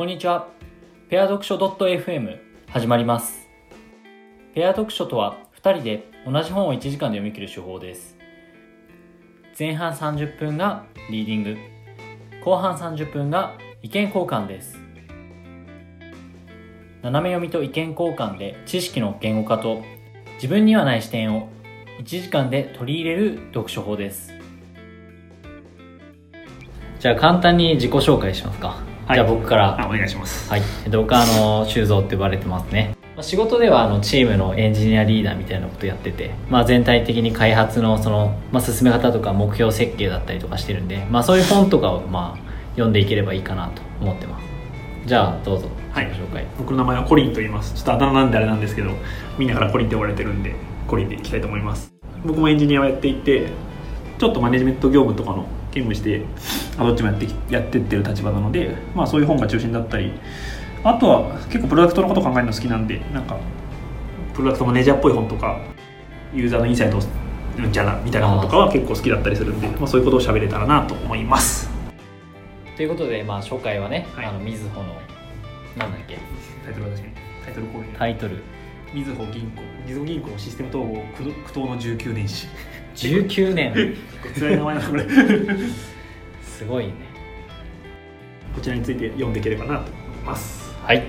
こんにちは。ペア読書 .fm 始まります。ペア読書とは2人で同じ本を1時間で読み切る手法です。前半30分がリーディング、後半30分が意見交換です。斜め読みと意見交換で知識の言語化と自分にはない視点を1時間で取り入れる読書法です。じゃあ簡単に自己紹介しますか。はい。じゃあ僕から。あお願いします。はい、僕はあの修造って呼ばれてますね。まあ仕事ではあのチームのエンジニアリーダーみたいなことやってて、まあ、全体的に開発のその、まあ、進め方とか目標設計だったりとかしてるんで、まあ、そういう本とかをまあ読んでいければいいかなと思ってます。じゃあどうぞ。はい。紹介。僕の名前はコリンと言います。ちょっとあだ名なんであれなんですけどみんなからコリンって呼ばれてるんでコリンでいきたいと思います。僕もエンジニアをやっていてちょっとマネジメント業務とかの兼務してあどっちもやってきやってってる立場なので、まあ、そういう本が中心だったりあとは結構プロダクトのこと考えるの好きなんでなんかプロダクトマネージャーっぽい本とかユーザーのインサイトをうんちゃなみたいな本とかは結構好きだったりするんでまあ、そういうことを喋れたらなと思います。ということで、まあ、初回はね、はい。あのみずほのなんだっけ？タイトルは確かにタイトルコールタイトル。みずほ銀行。みずほ銀行システム統合苦苦闘の19年史。19年。辛い名前なこれ すごいね。こちらについて読んでいければなと思います。はい。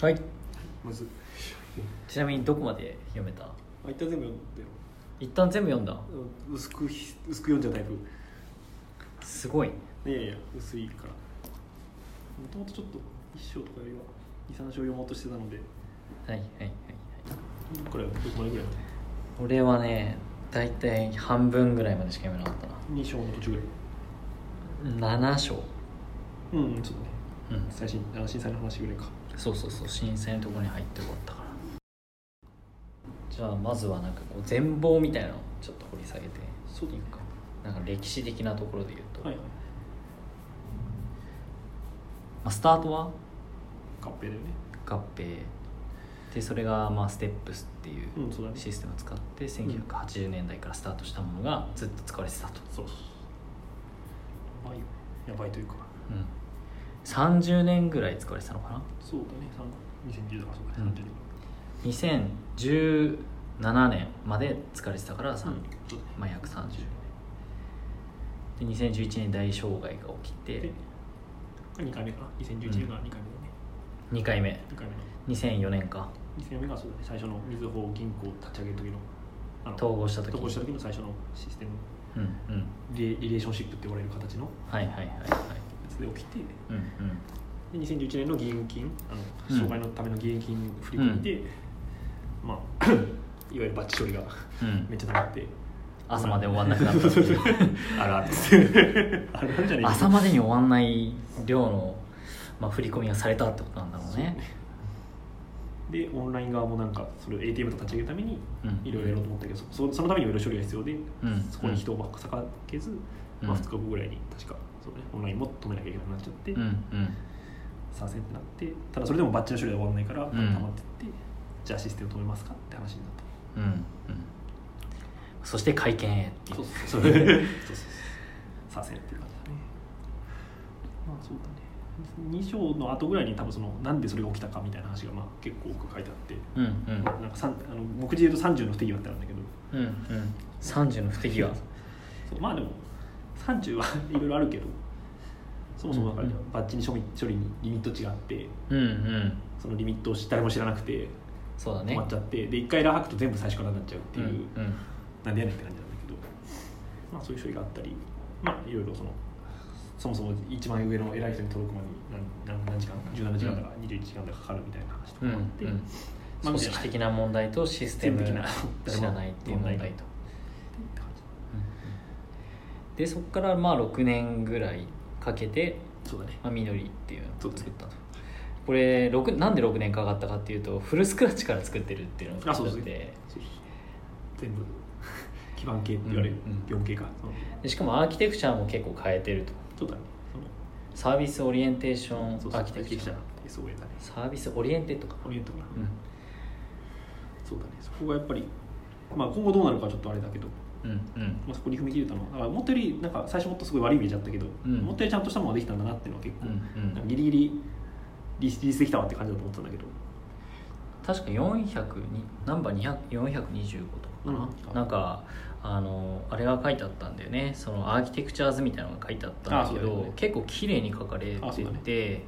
はい。まず。ちなみにどこまで読めた？あ一旦全部読んでよ。一旦全部読んだ？薄く薄く読んじゃうタイプ。すごい。いやいや薄いから。もともとちょっと一章とかよりは23章読もうとしてたので。はいはいはいはいこれぐらい俺はね大体半分ぐらいまでしか読めなかった2章の途中ぐらい。な7章。うんそうだね。うん。最新あの震災の話ぐらいか。そうそうそう震災のところに入って終わったから。じゃあまずはなんかこう全貌みたいなのをちょっと掘り下げて。そういいかなんか歴史的なところで言うと、はいはい。まあ、スタートは？合併だよね。合併でそれがまあステップスっていうシステムを使って1980年代からスタートしたものがずっと使われてたと、そうやばいよ。やばいというか。うん、30年ぐらい使われてたのかな？そうだね。3 2010だからそうだうん。ね、30 2017年まで使われてたから、うんまあ、約30年。で2011年大障害が起きてで2回目かな？2011年が2回目だね、2回目。2回目の。2004年か2回目がそうだね。最初のみずほ銀行立ち上げる時のあの統合した時統合した時の最初のシステム。うんうん。リレリレーションシップって言われる形の。はいはいはいはい。やつで起きて。うんうん。で2011年の義援金あのうん。障害のための義援金振り込みで、まあ いわゆるバッチ処理がうん。めっちゃ溜まって。朝まで終わんなくなった。っていうあるあるあるあるじゃねえか。朝までに終わんない量の、まあ、振り込みがされたってことなんだろうねでオンライン側もなんかそれを ATM と立ち上げるためにうん。いろいろやろうと思ったけど、そそのためにいろいろ処理が必要で、うん。そこに人を割けず、まあ、うん2日後ぐらいに確かそう、ね、オンラインも止めなきゃいけなくなっちゃって、うん。うん。さあせんってなってただそれでもバッチの処理が終わらないからん。溜まってって、じゃあシステム止めますかって話になった。うん。うん。そして会見へっていうそうそう。そうそうそう。さあせんっていう感じだね。まあそうだね2章の後ぐらいに多分そのなんでそれが起きたかみたいな話がまあ結構多く書いてあって、うんうん。まあなんかあの目次で言うと30の不手際ってあるんだけど。うんうん。30の不手際。そうまあでも30はいろいろあるけどそもそもだからうんうん。バッチに処理処理にリミット値があってうんうん。そのリミットを誰も知らなくてそうだね。止まっちゃってで一回ラ吐くと全部最初からになっちゃうってうんいう、うん。なんでやねんって感じなんだけど。まあそういう処理があったりまあいろいろそのそもそも一番上の偉い人に届くまでに何何何時間17時間だか21時間だかかかるみたいな話とかうんもあって、うんまあ組織的な問題とシステム的な 知らないっていう問題と。でそこからまあ6年ぐらいかけて、じそうだね。まあ、緑っていうのを作ったと、これ6なんで6年かかったかっていうとフルスクラッチから作ってるっていうのがあって全部基盤系って言われる、うんうん。業系か、うんでしかもアーキテクチャも結構変えてるとそうだね。サービスオリエンテーションアーキテクチャ。SOA だねサービスオリエンテッドかオリエントかな、うんそうだねそこがやっぱりまあ今後どうなるかちょっとあれだけど、うんうんまあ、そこに踏み切れたのはだから思ったよりなんか最初もっとすごい悪いイメージだったけど、うん思ったよりちゃんとしたものができたんだなっていうのは結構、うんうんギリギリリリースできたわって感じだと思ってたんだけど確か400にナンバー200 425とかかな、うんなんかあのあれが書いてあったんだよね。そのアーキテクチャーズみたいなのが書いてあったんだけどね。結構綺麗に書かれてて。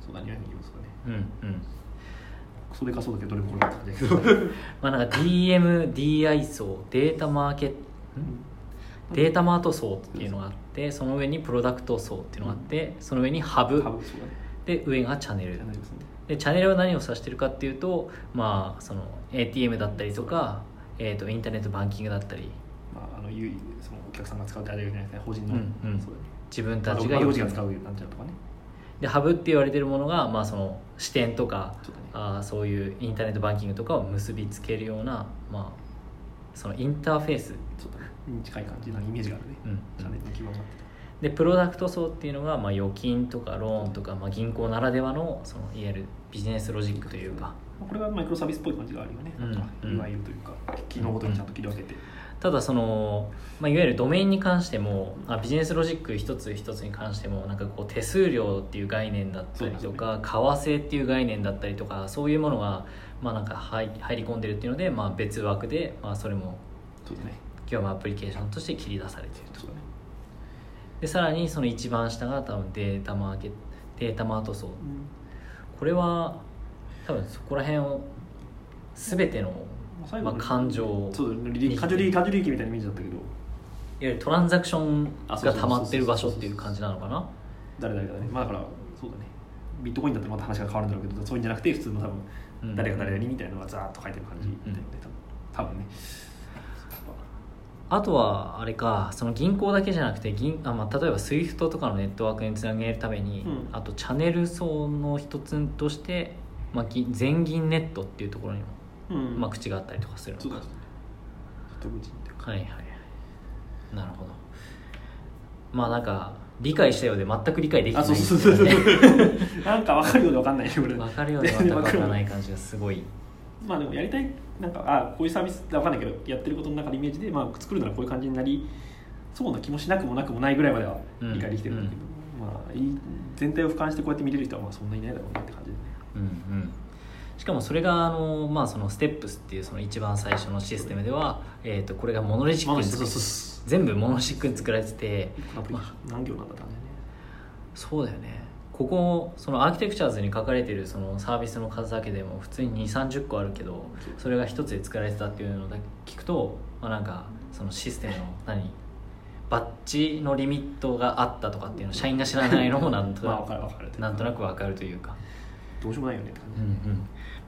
そうだね200ですかね。うんうん。それかそうだけどどれもこれだったんだけど まあなんか DMDI 層データマーケットデータマート層っていうのがあってその上にプロダクト層っていうのがあってその上にハブ。で上がチャンネルでチャンネルは何を指してるかっていうとまあその ATM だったりとか、えー、とインターネットバンキングだったり。まああのゆいそのお客さんが使うってあれじゃないですね。法人の、うんうん。自分たちが窓口が使うなんちゃらとかね。でハブって言われてるものが、まあ、その支店とかそね。あーそういうインターネットバンキングとかを結びつけるような、まあ、そのインターフェース、そうだね。に近い感じなイメージがあるね、うん。チャンネルの基盤ってでプロダクト層っていうのが、まあ、預金とかローンとか、まあ、銀行ならではのそのいわゆるビジネスロジックというか。まあこれがマイクロサービスっぽい感じがあるよね、うんなん。かうんいわゆるというか機能ごとにちゃんと切り分けて、ただその、まあ、いわゆるドメインに関してもあビジネスロジック一つ一つに関してもなんかこう手数料っていう概念だったりとか、為替っていう概念だったりとかそういうものが、まあ、なんか入入り込んでるっていうので、まあ、別枠で、まあ、それもそうだね。業務アプリケーションとして切り出されていると。ね。でさらにその一番下が多分データマーケデータマート層。これは多分そこら辺を全ての、まあ感情そうだね。利益感情利益感情利益みたいなイメージだったけど。いわゆるトランザクションが溜まってる場所っていう感じなのかな？誰々がね。まあだからそうだね。ビットコインだったらまた話が変わるんだろうけどそういうんじゃなくて普通の多うん。分誰が誰々にみたいなのがザーッと書いてる感じみたいなね多分多分ね。あとはあれかその銀行だけじゃなくて銀あ、まあ、例えば SWIFT とかのネットワークにつなげるために、うん。あとチャンネル層の一つとして、まあ、ぎ全銀ネットっていうところにも、うん。まあ、口があったりとかするのか。そうだね。外口っていうか。はいはいはい。なるほど。まあなんか理解したようで全く理解できてあないそうそう。そうそうね。なんか分かるようで分かんないね分かるようで全く分からない感じがすごい。まあでもやりたいなんかあこういうサービス分かんないけどやってることの中でイメージで、まあ、作るならこういう感じになりそうな気もしなくもなくもないぐらいまではうん理解できてるんだけど、まあいい全体を俯瞰してこうやって見れる人はまあそんなにいないだろうなって感じで。ねうんうん。しかもそれがあの、まあ、そのステップスっていうその一番最初のシステムでは、えー、とこれがモノリチックに全部モノリチックに作られてて。一個のアプリケーション何行なんだったんだよね。そうだよね。ここそのアーキテクチャーズに書かれてるそのサービスの数だけでも普通に2 3 0個あるけどそれが一つで作られてたっていうのだけ聞くと、まあ、なんかそのシステムの何バッジのリミットがあったとかっていうのを社員が知らないのもなんと まあなくなんとなくわかるというか、どうしようもないよねうんうん。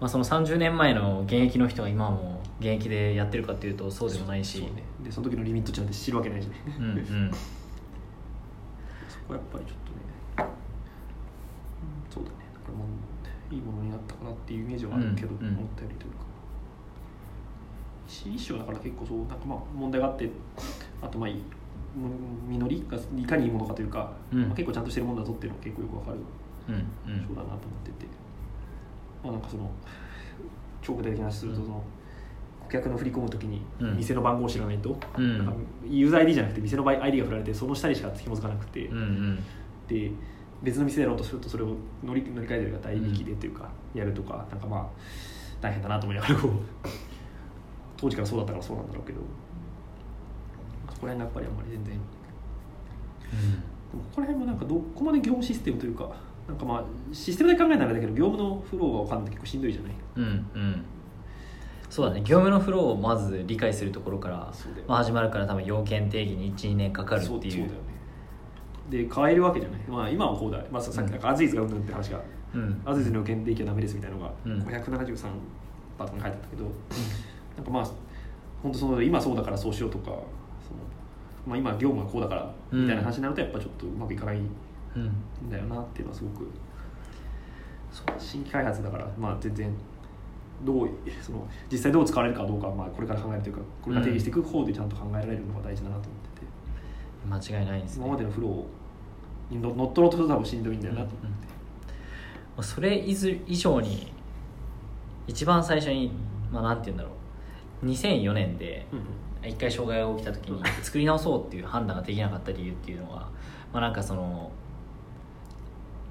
まあ、その30年前の現役の人が今も現役でやってるかっていうとそうでもないし。そうね。でその時のリミット値なんて知るわけないし。ねうんうん。そこはやっぱりちょっとね、うんそうだね。だからもういいものになったかなっていうイメージはあるけど、うんうん思ったよりというか。一種はだから結構そうなんかまあ問題があってあとまあいい実りがいかにいいものかというか、うん。まあ、結構ちゃんとしてるものだぞっていうのが結構よくわかるうんうそうんだなと思ってて、まあなんかその超具体的な話するとその、顧客の振り込むときにうん。店の番号を知らないと、うん。なんかユーザー ID じゃなくて店の場合 ID が振られてその下にしか紐づかなくて、うんうん。で別の店やろうとするとそれを乗り乗り換えてるが代引きでっていうか、やるとかなんかまあ大変だなと思いながらこう 当時からそうだったからそうなんだろうけどそこら辺がやっぱりあんまり全然。でもここら辺もなんかどこまで業務システムというかなんかまあシステムで考えたらだけど業務のフローが分かんない。と結構しんどいじゃない？うんうん。そうだね。業務のフローをまず理解するところから、まあ、始まるから多分要件定義に12年かかるっていう。そうだよね。で変えるわけじゃない、まあ、今はこうだ、まあ、さっきなんかアズイズがうんぬんって話が、うん。アズイズの要件定義はダメですみたいなのがうん。573パートに書いてあったけど、なんかまあ本当その今そうだからそうしようとかその、まあ、今業務はこうだからみたいな話になるとやっぱちょっとうまくいかないんうん。だよなっていうのはすごくそう新規開発だからまあ全然どうその実際どう使われるかどうかはまあこれから考えるというかこれから定義していく方でちゃんと考えられるのが大事だなと思ってて、間違いないですね。今までのフローにの乗っ取ろうとすると多分しんどいんだよなと思って、まあそれ以上に一番最初に、まあ、なんて言うんだろう。2004年でうんうん。一回障害が起きた時に作り直そうっていう判断ができなかった理由っていうのは、まあ、なんかその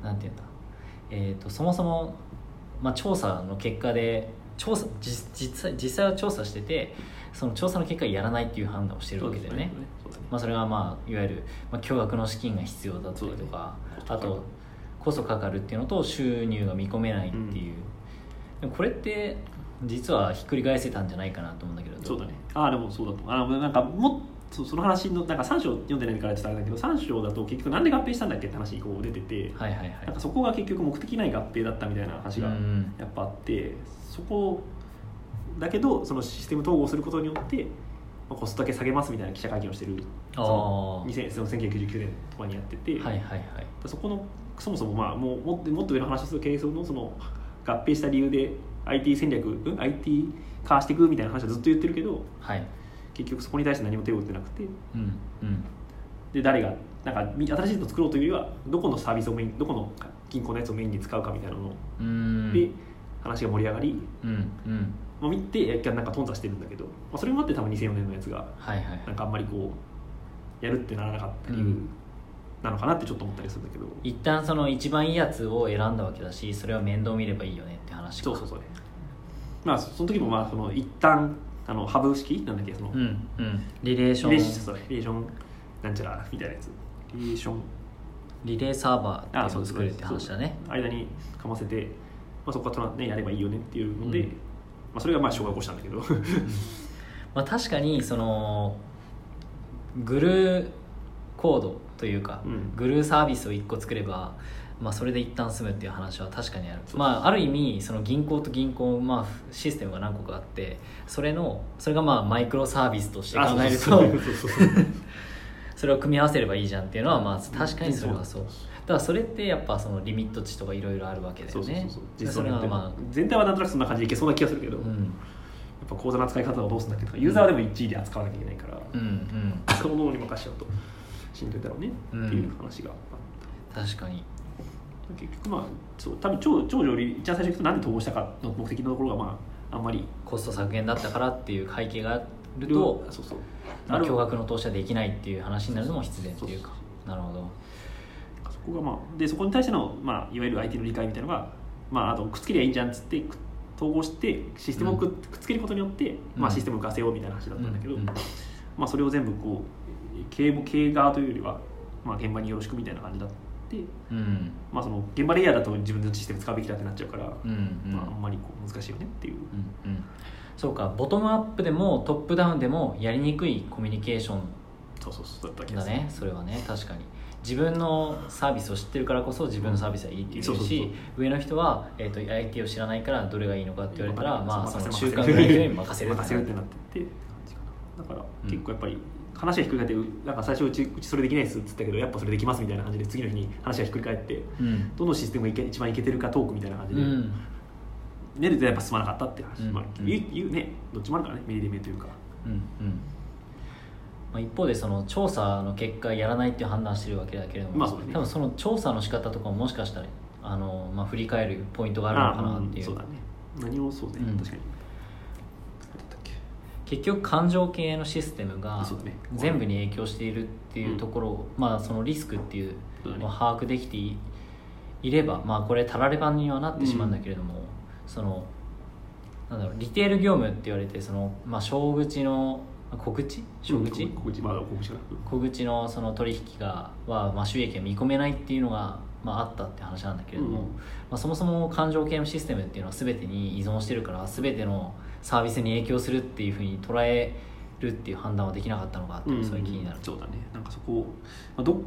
なんていうんだ、えー、とそもそも、まあ、調査の結果で調査実実際実際は調査しててその調査の結果やらないっていう判断をしてるわけだよね。まあ、それはまあいわゆる、まあ、巨額の資金が必要だったりと。か、あとコストかかるっていうのと収入が見込めないっていう、でもこれって実はひっくり返せたんじゃないかなと思うんだけどそうだね。ああでもそうだと思う。あのなんかもっそその話のなんか3章読んでないからちょっとあれだけど3章だと結局なんで合併したんだっけって話にこう出てて、はいはいはい。なんかそこが結局目的ない合併だったみたいな話がうんやっぱあってそこだけどそのシステム統合することによって、まあ、コストだけ下げますみたいな記者会見をしてるそのあー2000その1999年とかにやってて、はいはいはい。そこのそもそもまあもうもっともっと上の話をする経営層のその合併した理由で IT 戦略、うん IT 化していくみたいな話はずっと言ってるけどはい結局そこに対して何も手を打ってなくて。うんうん。で誰がなんかみ新しいの作ろうというよりはどこのサービスをメインどこの銀行のやつをメインに使うかみたいなの。で話が盛り上がり、うんうん。まあ、見てなんか頓挫してるんだけど、まあ、それもあって多分2004年のやつがはいはいなんかあんまりこうやるってならなかった理由うん。なのかなってちょっと思ったりするんだけど、一旦その一番いいやつを選んだわけだしそれは面倒見ればいいよねって話か。そうそうそう。まあそその時もまあその一旦あのハブ式？なんだっけ？その、うんうん。リレーション。リレーションリレーションなんちゃらみたいなやつ。リレーション。リレーサーバーっていうのを作るって話だね。間にかませて、まあ、そこからねやればいいよねっていうので、うん。まあ、それがまあ障害を起こしたんだけど。まあ、確かにそのグルーコードというか、うん。グルーサービスを1個作れば、まあ、それで一旦済むっていう話は確かにある。まあ、ある意味その銀行と銀行、まあ、システムが何個かあってそれのそれがまあマイクロサービスとして考えると それを組み合わせればいいじゃんっていうのはまあ確かにそれはそう。うんだからそれってやっぱそのリミット値とかいろいろあるわけだよね。そうそうそう。そうでそ実装によってれはま全体はなんとなくそんな感じでいけそうな気がするけど、あ、うやっん、ぱ口座の扱い方をどうするんだっけとかユーザーはでも1位で扱わなきゃいけないから、うんうん。そのものに任しちゃうとしんどいだろうねっていう話があっ確かに。た、結局まあそう多分超超上流一番最初に言うと何で統合したかの目的のところがまああんまりコスト削減だったからっていう背景があるとそうそう。まあ、巨額の投資はできないっていう話になるのも必然っていうかなるほどそこがまあでそこに対しての、まあ、いわゆる IT の理解みたいなのが、まあ、あとくっつけりゃいいんじゃんっつってく統合してシステムをく,、っつけることによって、まあ、うん。システムを浮かせようみたいな話だったんだけど、うんうんまあ、それを全部こう経営も経営側というよりは、まあ、現場によろしくみたいな感じだって、う。ん。まあ、その現場レイヤーだと自分のシステム使うべきだってなっちゃうから、うんうん。まあ、あんまりこう難しいよねっていう。うんうん。そうかボトムアップでもトップダウンでもやりにくいコミュニケーション。そうそうそうだったねそれはね確かに。自分のサービスを知ってるからこそ自分のサービスはいいって言うし上の人は、えー、と IT を知らないからどれがいいのかって言われたら、まあ、その中間ぐらいに 任せるってなってってだから結構やっぱり話がひっくり返ってうなんか最初うちうちそれできないですっつったけどやっぱそれできますみたいな感じで次の日に話がひっくり返ってうん。どのシステムがいけ一番いけてるかトークみたいな感じで、うん。練るとやっぱ進まなかったって話、うん。まあ、うん。言うね。どっちもあるからねメリデメというか。うん。うん。まあ、一方でその調査の結果やらないっていう判断してるわけだけれども、まあね。多分その調査の仕方とかももしかしたらあの、まあ、振り返るポイントがあるのかなっていう。あそうだね。何をそうね、うん。確かに結局感情系のシステムが全部に影響しているっていうところを、まあ、そのリスクっていうのを把握できていいれば、まあ、これたらればにはなってしまうんだけれども、そのなんだろうリテール業務って言われてその、まあ、小口のあ小口？小口、うん小口まあ小口小口のその取引がは、まあ、収益が見込めないっていうのが、まあ、あったって話なんだけれども、うんまあ、そもそも感情系のシステムっていうのは全てに依存してるから全てのサービスに影響するっていうふうに捉えるっていう判断はできなかったのかっていうそれ気になる、そうだね。なんかそこを、まあど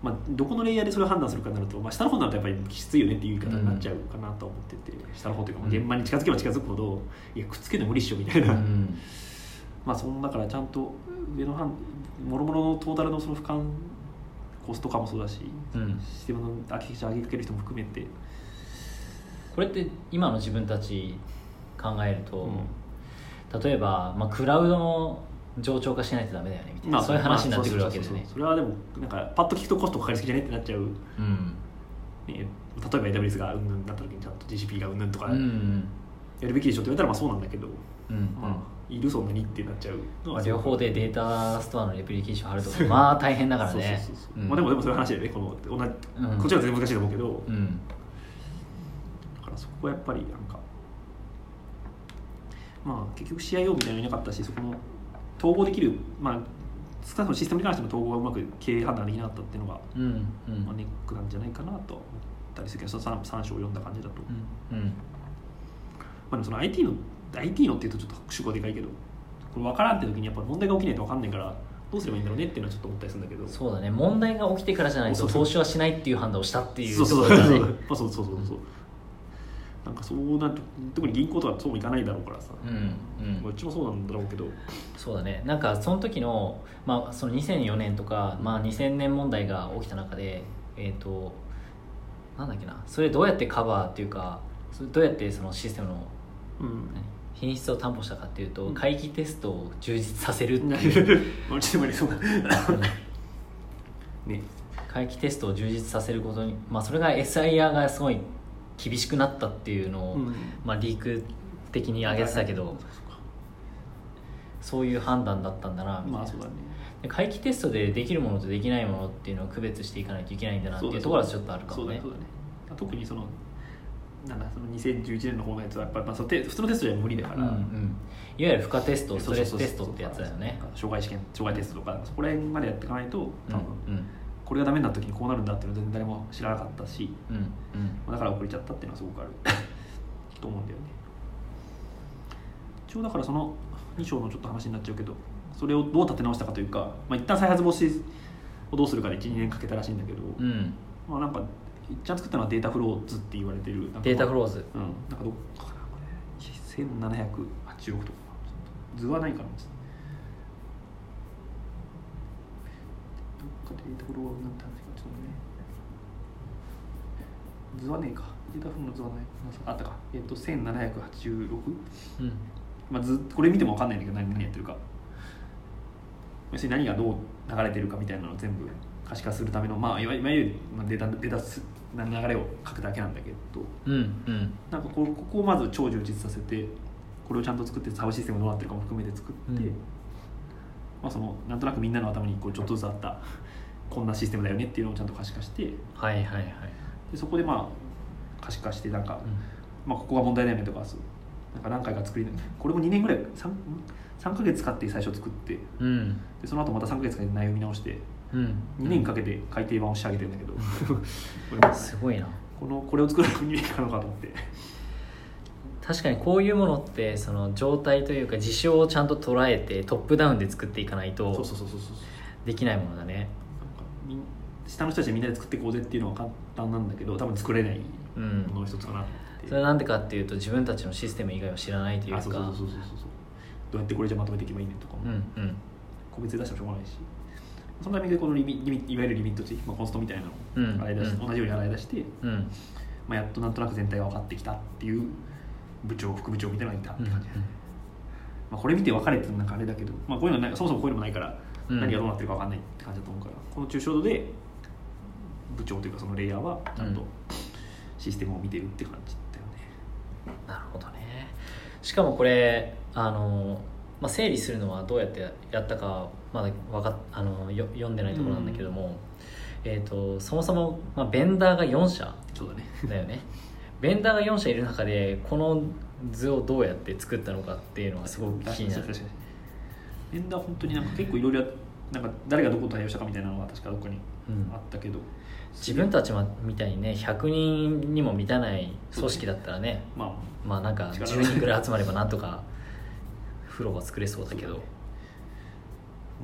まあ、どこのレイヤーでそれを判断するかになると、まあ、下の方になるとやっぱりきついよねっていう言い方になっちゃうかなと思ってて、下の方というか、現場に近づけば近づくほどいやくっつけて無理っしょみたいな、うんまあそのだからちゃんと上の半もろもろのトータルのその俯瞰コスト化もそうだし、うん。システムのアーキテクチャ上げかける人も含めて、これって今の自分たち考えると、うん。例えば、まあ、クラウドの冗長化しないとダメだよねみたいな、そういう話になってくるわけだよね。まあそれはでもなんかパッと聞くとコストかかりすぎじゃねってなっちゃう、ね、うん。例えば AWS がうんぬんだった時にちゃんと GCP がうんぬんとか、うんうんやるべきでしょって言われたらまあそうなんだけど、うんうん。まあ、いるそんなにってなっちゃうのはまあ両方でデータストアのレプリケーション貼るとかまあ大変だからね。まあ、でもでもそういう話だよね。この同じ、うん。こっちは全然難しいと思うけど、うん。だからそこはやっぱりなんかまあ結局 CIO みたいなのいなかったしそこの統合できるまあ少なくともシステムに関しての統合がうまく経営判断できなかったっていうのが、うんうん。まあ、ネックなんじゃないかなとは思ったりするけどその 3, 章を読んだ感じだと、まうんうんあ、でもその IT の IT のっていうとちょっと主語でかいけどこれ分からんって時にやっぱ問題が起きないと分かんないからどうすればいいんだろうねっていうのはちょっと思ったりするんだけど。そうだね。問題が起きてからじゃないと投資はしないっていう判断をしたっていうそうそうそうまあそうそうそうそう。なんかそうなんて特に銀行とかそうもいかないだろうからさ、うんうん。まあうちもそうなんだろうけど。そうだね。なんかその時の,、まあその2004年とか、まあ、2000年問題が起きた中でえっ、となんだっけな。それどうやってカバーっていうかどうやってそのシステムの品質を担保したかっていうと、うん。回帰テストを充実させるっていう。うちでもやりそう。だ ね。回帰テストを充実させることに、まあ、それが SIR がすごい厳しくなったっていうのを、うん。まあ、リーク的に上げてたけどそういう判断だったんだなみたいな。まあね。で回帰テストでできるものとできないものっていうのを区別していかないといけないんだなっていうところはちょっとあるかもね。ね。特にそのなんだその2011年の方のやつはやっぱ、まあ、そのテ普通のテストじゃ無理だから、うんうん。いわゆる負荷テストストレステストってやつだよね。障害試験障害テストとかそこら辺までやっていかないと多分、うん。うんこれがダメになった時にこうなるんだっていうのは全然誰も知らなかったし、うんうん。まあだから遅れちゃったっていうのはすごくある。と思うんだよね。一応だからその2章のちょっと話になっちゃうけどそれをどう立て直したかというか、まあ、一旦再発防止をどうするかで12年かけたらしいんだけど、うん。まあなんか一ちゃん作ったのはデータフローズって言われてる。データフローズ。うん。なんかどっかかなこれ1786とか図はないかなどっかデータフローなんて話かちょっとね。図はねえか。データフローの図はない。あったかえっ、と1786うん。まあ、図これ見ても分かんないんだけど何何やってるか。要するに何がどう流れてるかみたいなのを全部可視化するための、まあ、いわゆるまあデータデータす流れを書くだけなんだけどうんうん。なんかこうここをまず超充実させてこれをちゃんと作ってサブシステムどうなってるかも含めて作って、うん。まあ、そのなんとなくみんなの頭にこうちょっとずつあったこんなシステムだよねっていうのをちゃんと可視化してはいはいはい。でそこでまあ可視化してなんか、うん。まあ、ここが問題だよねとかなんか何回か作りこれも2年ぐらい 3, 3ヶ月使って最初作ってうん。でその後また3ヶ月かけて内容見直してうん。2年かけて改訂版を仕上げてるんだけど。これもすごいな。このこれを作るのに2年かのかと思って。確かにこういうものってその状態というか事象をちゃんと捉えてトップダウンで作っていかないとそうそうそうそうそう。できないものだね。下の人たちでみんなで作っていこうぜっていうのは簡単なんだけど多分作れないうん。ものの一つかなと思って。それはなんでかっていうと自分たちのシステム以外を知らないというか。あそうそうそうそうそうそう。どうやってこれじゃまとめていけばいいねとかも、うんうん。個別で出してもしょうがないしそのタイミングでこのリミリミいわゆるリミット値、まあ、コンストみたいなのをうん。洗い出し、うん。同じように洗い出して、うん。まあ、やっとなんとなく全体が分かってきたっていう部長副部長みたいなのがいたって感じ、まあ、これ見て分かれてなんかあれだけど、まあ、こういうのないそもそもこういうのもないから、うん。何がどうなってるか分かんないって感じだと思うからこの抽象度で部長というかそのレイヤーはちゃんとうん。システムを見てるって感じだよね、なるほどね。しかもこれあの、まあ、整理するのはどうやってやったかまだわかっあのよ読んでないところなんだけども、えー、とそもそも、まあ、ベンダーが4社そうだね。だよね。ベンダーが4社いる中でこの図をどうやって作ったのかっていうのがすごく気になる。確かにエンダー本当になんか結構いろいろなんか誰がどこと対応したかみたいなのは確かどっかにうん。あったけど、自分たちみたいにね100人にも満たない組織だったらねまあ。まあなんか力10人ぐらい集まればなんとか風呂は作れそうだけど。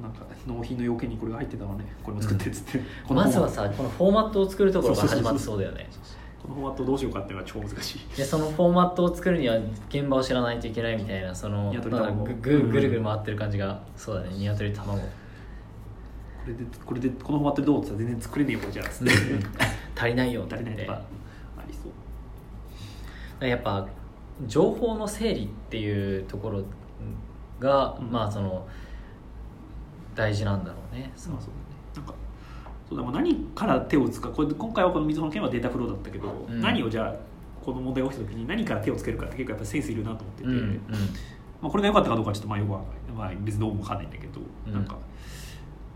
なんか納品の要件にこれが入ってたのね。これも作ってっつって、このまずはさこのフォーマットを作るところから始まってそうだよね。トこのフォーマットどうしようかっていうのが超難しい。でそのフォーマットを作るには現場を知らないといけないみたいなそのぐぐぐるぐる回ってる感じがそうだね。ニワトリ卵。これでこれでこのフォーマットでどうって言ったら全然作れねえよこれじゃあ。足りないよ足りないとかありそう。やっぱ情報の整理っていうところが、うん。まあその大事なんだろうね。そうそうなんかそうだもう何から手を打つかこれ今回はこの水穂の件はデータフローだったけど、うん。何をじゃあこの問題が起きた時に何から手をつけるかって結構やっぱセンスいるなと思ってて、うんうん。まあ、これが良かったかどうかはちょっとまあよくわかんない、まあ、別にどうもわかんないんだけど、うん。なんか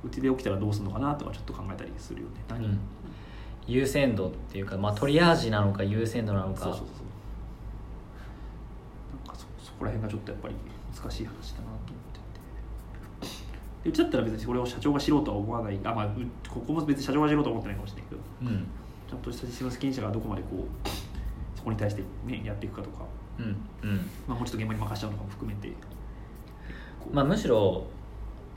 うちで起きたらどうするのかなとかちょっと考えたりするよね。何、うん。優先度っていうか、まあ、トリアージなのか優先度なのか。そうそうそう。なんかそそこら辺がちょっとやっぱり難しい話だなと思ってて。でうちだったら別にこれを社長が知ろうとは思わない。あ、まあ、うここも別に社長が知ろうとは思ってないかもしれないけど。うん。ちゃんとした責任者がどこまでこうそこに対して、ね、やっていくかとか、うんうん。まあ、もうちょっと現場に任せちゃうのかも含めて。まあ、むしろ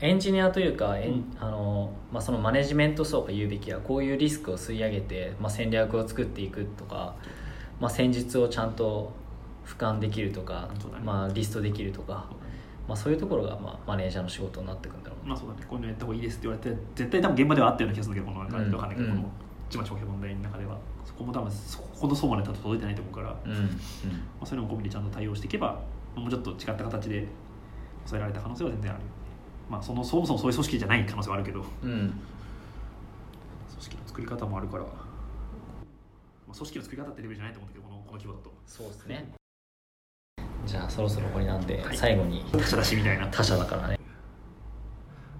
エンジニアというか、うん。あのまあ、そのマネジメント層が言うべきはこういうリスクを吸い上げて、まあ、戦略を作っていくとか、まあ、戦術をちゃんと俯瞰できるとか、まあ、リストできるとかまあ、そういうところが、まあ、マネージャーの仕事になってくるんだろうな。まあそうだね。こういうのやった方がいいですって言われて絶対多分現場ではあったような気がするけどこのなんかうん。わかんないけど、うんこの一番長期問題の中ではそこも多分そこの層まで多分届いてないと思うから、まうん。うん。あ、そういうのも込みでちゃんと対応していけばもうちょっと違った形で抑えられた可能性は全然あるよね。まあそのそもそもそういう組織じゃない可能性はあるけど。組うん。織の作り方もあるから、まあ、組織の作り方ってレベルじゃないと思うんだけどこのこの規模だと。そうですねじゃあそろそろ終わりなんで、はい。最後に他社だしみたいな。他社だからね。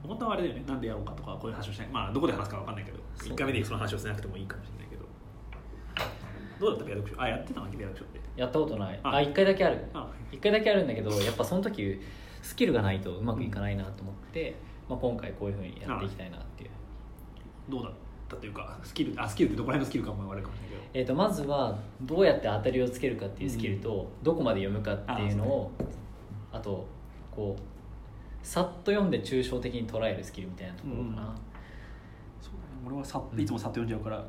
本当はあれだよね。なんでやろうかとかこういう話をしない。まあどこで話すかわかんないけどそう。1回目でその話をしなくてもいいかもしれないけど。どうだった？ペア読書？あやってたのペア読書って。やったことない。あ。あ一回だけある。あ。一回だけあるんだけどやっぱその時スキルがないとうまくいかないなと思って、まあ、今回こういうふうにやっていきたいなっていう、どうだったというかスキルあスキルってどこら辺のスキルかも言われるかもしれないけど。えー、とまずはどうやって当たりをつけるかっていうスキルと、どこまで読むかっていうのをあとこうさっと読んで抽象的に捉えるスキルみたいなところかな、そうだね。俺はさっいつもさっと読んじゃうから、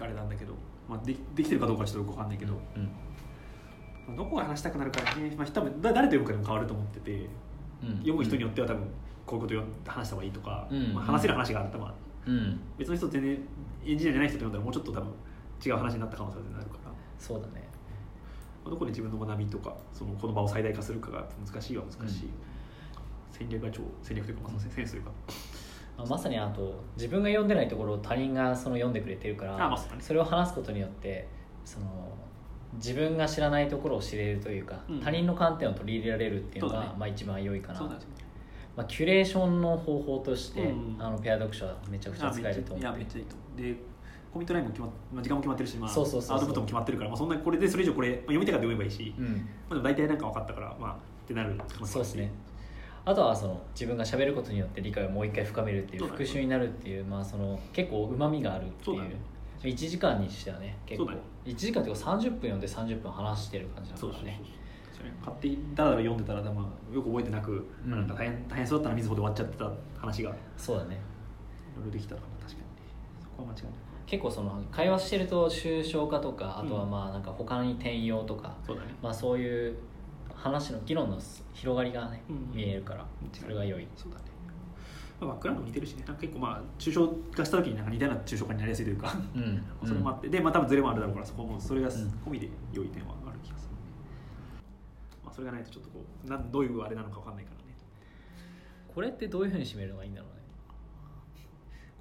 あれなんだけど、まあ、でできてるかどうかはちょっとよくわかんないけど、うん。まあどこが話したくなるかね、まあ、多分だ誰と読むかでも変わると思っててうん。読む人によっては多分こういうこと読ん話した方がいいとか、うん。まあ、話せる話があったら、まあ、うん。別の人全然エンジニアじゃない人と読んだらもうちょっと多分違う話になった可能性があるから、まそうだね。あ、どこで自分の学びとかそのこの場を最大化するかが難しいは難しい、うん。戦略が超戦略というか、まセンスというか、まあまさにあと自分が読んでないところを他人がその読んでくれてるからあまあねそれを話すことによってその自分が知らないところを知れるというか、うん。他人の観点を取り入れられるっていうのがね。まあ、一番良いかな。そうだねまあ、キュレーションの方法として、うん。あのペア読書はめちゃくちゃ使えると思う。いやめっちゃいいと。思うでコミットラインも決まっ、まあ、時間も決まってるし、まあ、そうそうそうそう。アウトプットも決まってるから、まあ、そんなこれでそれ以上これ、まあ、読みたいから読めばいいし、まうん。あ、でも大体なんか分かったからまあってなる可能性もあるし。そうですね。あとはその自分が喋ることによって理解をもう一回深めるっていうそうだね復習になるっていう、まあ、その結構うまみがあるっていうそうだね。1時間にしてはね結構、そうだね。1時間っていうか30分読んで30分話してる感じだかそうそうそうらねそう買ってだらだら読んでたら、まあ、よく覚えてなく、うん。まあなんか大変大変そうだったらみずほで終わっちゃってた話が。いそうだね。ろいろできたら確かに。そこは間違いない。結構その会話してると抽象化とかあとはまあなんか他に転用とか、そうだね。まあ、そういう話の議論の広がりがね、うん。見えるからそれが良い。そうだね。まあバックグラウンドも似てるしね。なんか結構まあ抽象化した時になんか似たような抽象化になりやすいというか。うん。それもあって、でまあ多分ズレもあるだろうからそこもそれが込みで良い点はあ、それがないとちょっとこうなんどういうあれなのか分かんないからね。これってどういうふうに締めるのがいいんだろうね。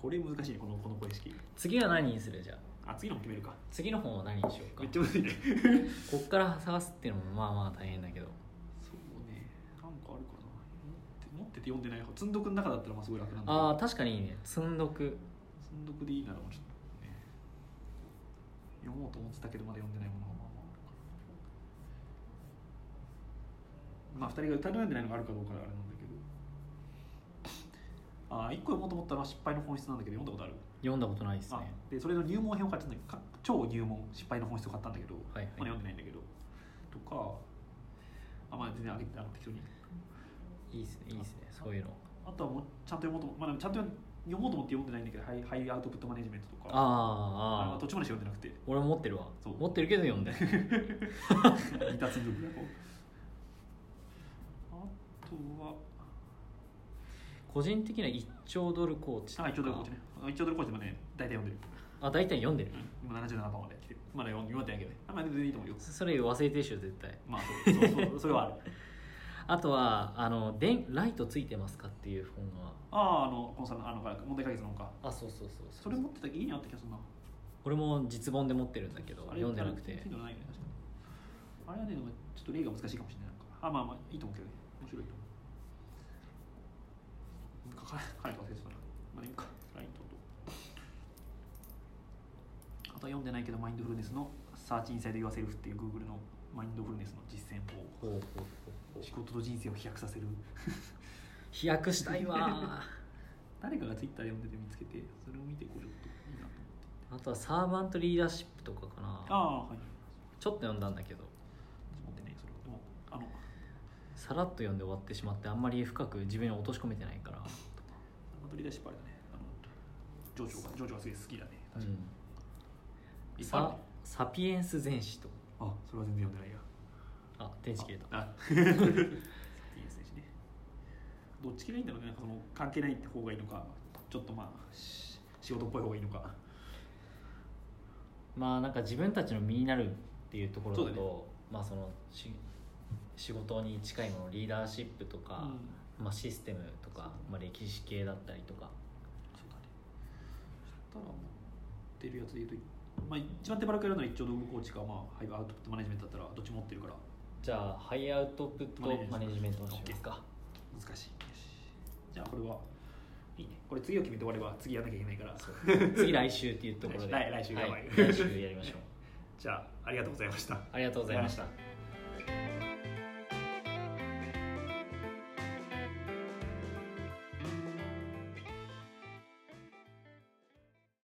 これ難しいねこのこの声式次は何にするじゃあ。あ次のも決めるか。次の本は何にしようか。めっちゃむずいね。こっから探すっていうのもまあまあ大変だけど。そうね。なんかあるかな。持っててて読んでない方。積んどくの中だったらまあすごい楽なんだああ確かにいいね。積んどく積んどくでいいならもうちょっとね。読もうと思ってたけどまだ読んでないものがまあまああるからまあ2人が歌い読んでないのがあるかどうかであれなんだけど。ああ1個読もうと思ったのは失敗の本質なんだけど読んだことある？読んだことないですあねでそれの入門編を買ったんだけどか超入門失敗の本質を買ったんだけど、はいはい。まだ読んでないんだけど。とかあまあ全然あげてあの適当に。いいですねいいですねそういうの。あとはもうちゃんと読もうと思まあ、ちゃんと読もうと思って読んでないんだけどハイハイアウトプットマネジメントとか。あああああ途中までしか読んでなくて。俺も持ってるわ。そう。持ってるけど読んで。似た積んどくがこうあとは。個人的には1兆ドルコーチとか。あ一応ドルコーチね。あ一応ドルコーチもね大体読んでる、あ大体読んでる。うん、今77番まで来てる。まだ読ん読んでないけどねあまあ全然いいと思うよ。それ忘れてるでしょ絶対。まあそうそうそうそれはある。あとはあの電ライトついてますかっていう本は。あああのコンサルのあの問題解決の本か。あそうそうそうそれ持ってた家にあった気がするな。俺も実本で持ってるんだけどあれ読んでなくて。あれはねちょっと例が難しいかもしれない。あまあまあいいと思うけどね面白いと思う。なんかかなり忘れてたなまあいいかラインとあとは読んでないけどマインドフルネスの「サーチインサイド・ユアセルフ」っていう Google のマインドフルネスの実践法。仕事と人生を飛躍させる飛躍したいわ。誰かが Twitter で読んでて見つけてそれを見てこうちょっといいなと思って。あとはサーバントリーダーシップとかかな。ああはい。ちょっと読んだんだけど私持ってないそれはでもあのさらっと読んで終わってしまってあんまり深く自分に落とし込めてないから、マトリーダーシップあれだね。あのジョジョがジョジョがすげえ好きだね。う確かに、ん、いっぱいあるね。ササピエンス全史と。あそれは全然読んでないや。あ電池切れたあ。いい ですねしね。どっち系がいいんだろうね。なんかその関係ない方がいいのかちょっとまあし仕事っぽい方がいいのか。まあなんか自分たちの身になるっていうところだとまあそのし仕事に近いものリーダーシップとか、まあ、システムとか、まあ、歴史系だったりとか。そうだね。そしたら持ってるやつで言うとまあ一番手軽くやるのは一丁道具コーチかまあハイアウトプットマネジメントだったらどっちも持ってるから。じゃあハイアウトプットマネジメントのしますか？難しい。じゃあこれはいいね。これ次を決めて終われば次やらなきゃいけないから。次来週っていうところで。来来週やばい。はい、来週やりましょう。じゃあありがとうございました。ありがとうございました